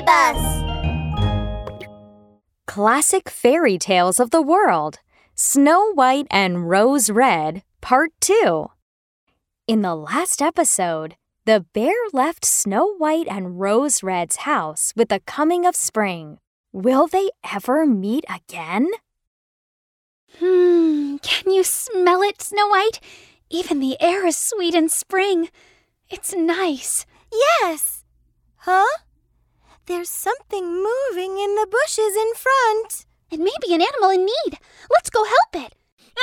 Mystery Bus! Classic Fairy Tales of the World Snow White and Rose Red, Part 2. In the last episode, the bear left Snow White and Rose Red's house with the coming of spring. Will they ever meet again? Hmm, can you smell it, Snow White? Even the air is sweet in spring. It's nice. Yes. Huh? There's something moving in the bushes in front. It may be an animal in need. Let's go help it.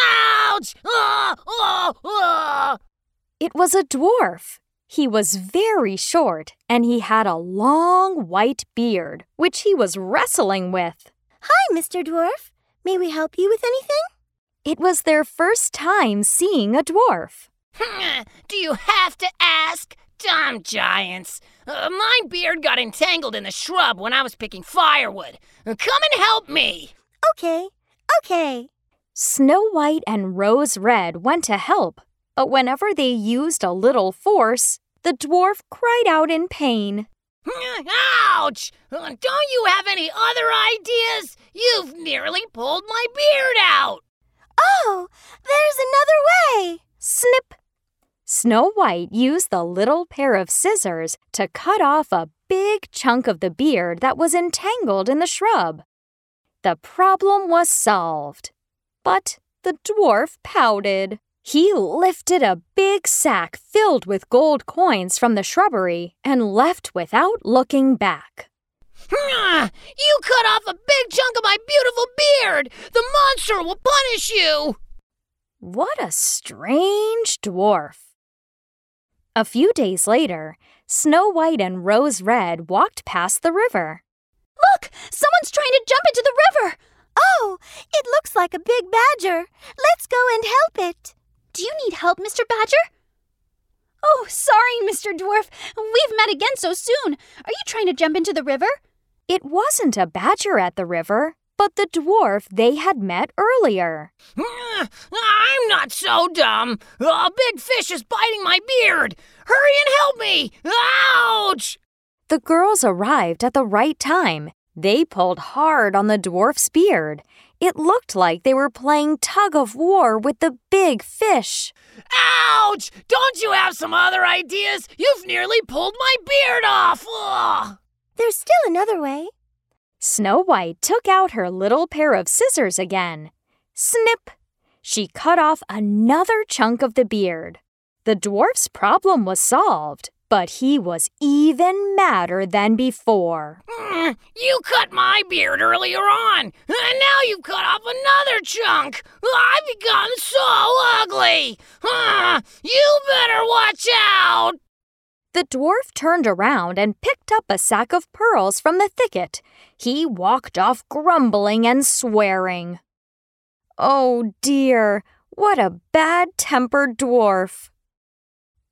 Ouch! Ah, ah, ah. It was a dwarf. He was very short and he had a long white beard, which he was wrestling with. Hi, Mr. Dwarf. May we help you with anything? It was their first time seeing a dwarf. Do you have to ask? Dumb giants. Uh, my beard got entangled in the shrub when I was picking firewood. Uh, come and help me. Okay, okay. Snow White and Rose Red went to help, but whenever they used a little force, the dwarf cried out in pain. Ouch! Uh, Don't you have any other ideas? You've nearly pulled my beard out. Oh, there's another way. Snip! Snow White used the little pair of scissors to cut off a big chunk of the beard that was entangled in the shrub. The problem was solved. But the dwarf pouted. He lifted a big sack filled with gold coins from the shrubbery and left without looking back. You cut off a big chunk of my beautiful beard. The monster will punish you. What a strange dwarf! A few days later, Snow White and Rose Red walked past the river. Look, someone's trying to jump into the river. Oh, it looks like a big badger. Let's go and help it. Do you need help, Mr. Badger? Oh, sorry, Mr. Dwarf. We've met again so soon. Are you trying to jump into the river? It wasn't a badger at the river, but the dwarf they had met earlier. Hmm, I'm not so dumb. A big fish is biting my beard. Hurry and help me. Ouch! The girls arrived at the right time. They pulled hard on the dwarf's beard. It looked like they were playing tug of war with the big fish. Ouch! Don't you have some other ideas? You've nearly pulled my beard off. Ugh. There's still another way. Snow White took out her little pair of scissors again. Snip! She cut off another chunk of the beard. The dwarf's problem was solved, but he was even madder than before. Mm, You cut my beard earlier on, and now you've cut off another chunk. I've become so ugly. Ah, You better watch out. The dwarf turned around and picked up a sack of pearls from the thicket. He walked off grumbling and swearing. Oh dear, what a bad tempered dwarf!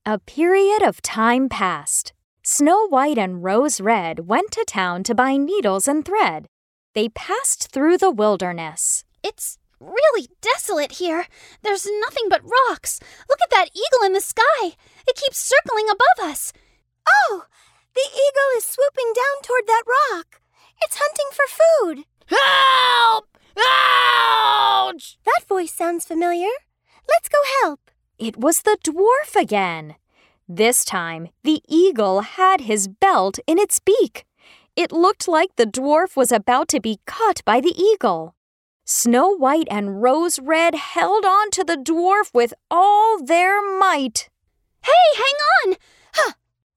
A period of time passed. Snow White and Rose Red went to town to buy needles and thread. They passed through the wilderness. It's really desolate here. There's nothing but rocks. Look at that eagle in the sky. It keeps circling above us. Oh, the eagle is swooping down toward that rock. It's hunting for food. Help! Ouch! That voice sounds familiar. Let's go help. It was the dwarf again. This time, the eagle had his belt in its beak. It looked like the dwarf was about to be caught by the eagle. Snow White and Rose Red held on to the dwarf with all their might. Hey, hang on!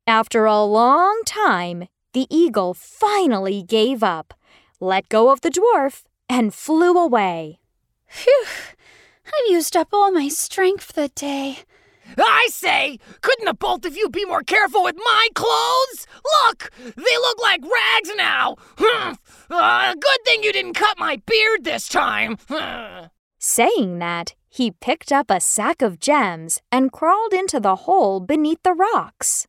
After a long time, the eagle finally gave up, let go of the dwarf, and flew away. Phew! I've used up all my strength for the day. I say, couldn't the both of you be more careful with my clothes? Look, they look like rags now. Hmm. Uh, good thing you didn't cut my beard this time. Saying that, he picked up a sack of gems and crawled into the hole beneath the rocks.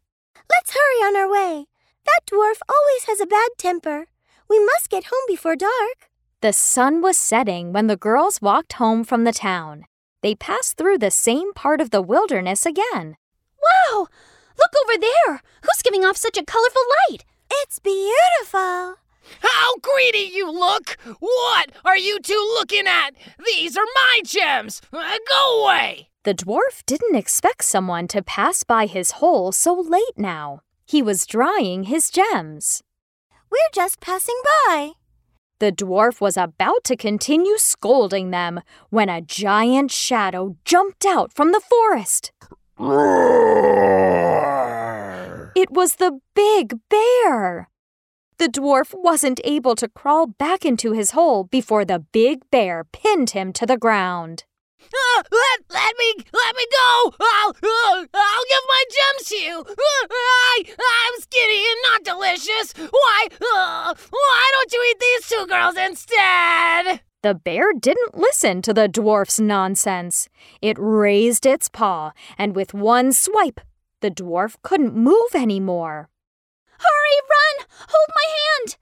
Let's hurry on our way. That dwarf always has a bad temper. We must get home before dark. The sun was setting when the girls walked home from the town. They passed through the same part of the wilderness again. Wow! Look over there! Who's giving off such a colorful light? It's beautiful. How greedy you look! What are you two looking at? These are my gems! Uh, go away! The dwarf didn't expect someone to pass by his hole so late now. He was drying his gems. We're just passing by. The dwarf was about to continue scolding them when a giant shadow jumped out from the forest. It was the big bear. The dwarf wasn't able to crawl back into his hole before the big bear pinned him to the ground. Uh, let, let me let me go! I'll, uh, I'll give my gems to you! Uh, I, I'm skinny and not delicious! Why, uh, why don't you eat these two girls instead? The bear didn't listen to the dwarf's nonsense. It raised its paw, and with one swipe, the dwarf couldn't move anymore. Hurry, run! Hold my hand!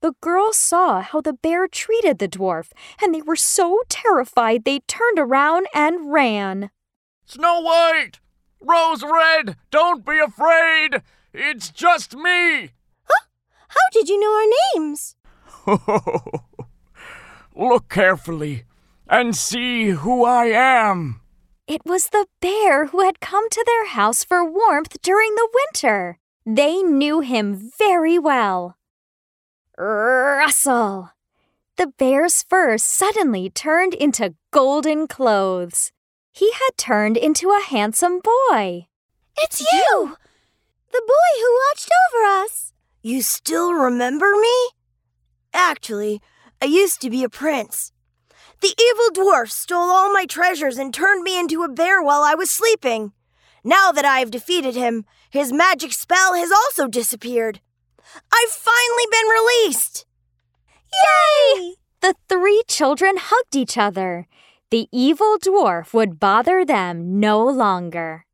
The girls saw how the bear treated the dwarf, and they were so terrified they turned around and ran. Snow White! Rose Red! Don't be afraid! It's just me! How did you know our names? Look carefully and see who I am. It was the bear who had come to their house for warmth during the winter. They knew him very well. Russell! The bear's fur suddenly turned into golden clothes. He had turned into a handsome boy. It's you! The boy who watched over us. You still remember me? Actually, I used to be a prince. The evil dwarf stole all my treasures and turned me into a bear while I was sleeping. Now that I have defeated him, his magic spell has also disappeared. I've finally been released! Yay! The three children hugged each other. The evil dwarf would bother them no longer.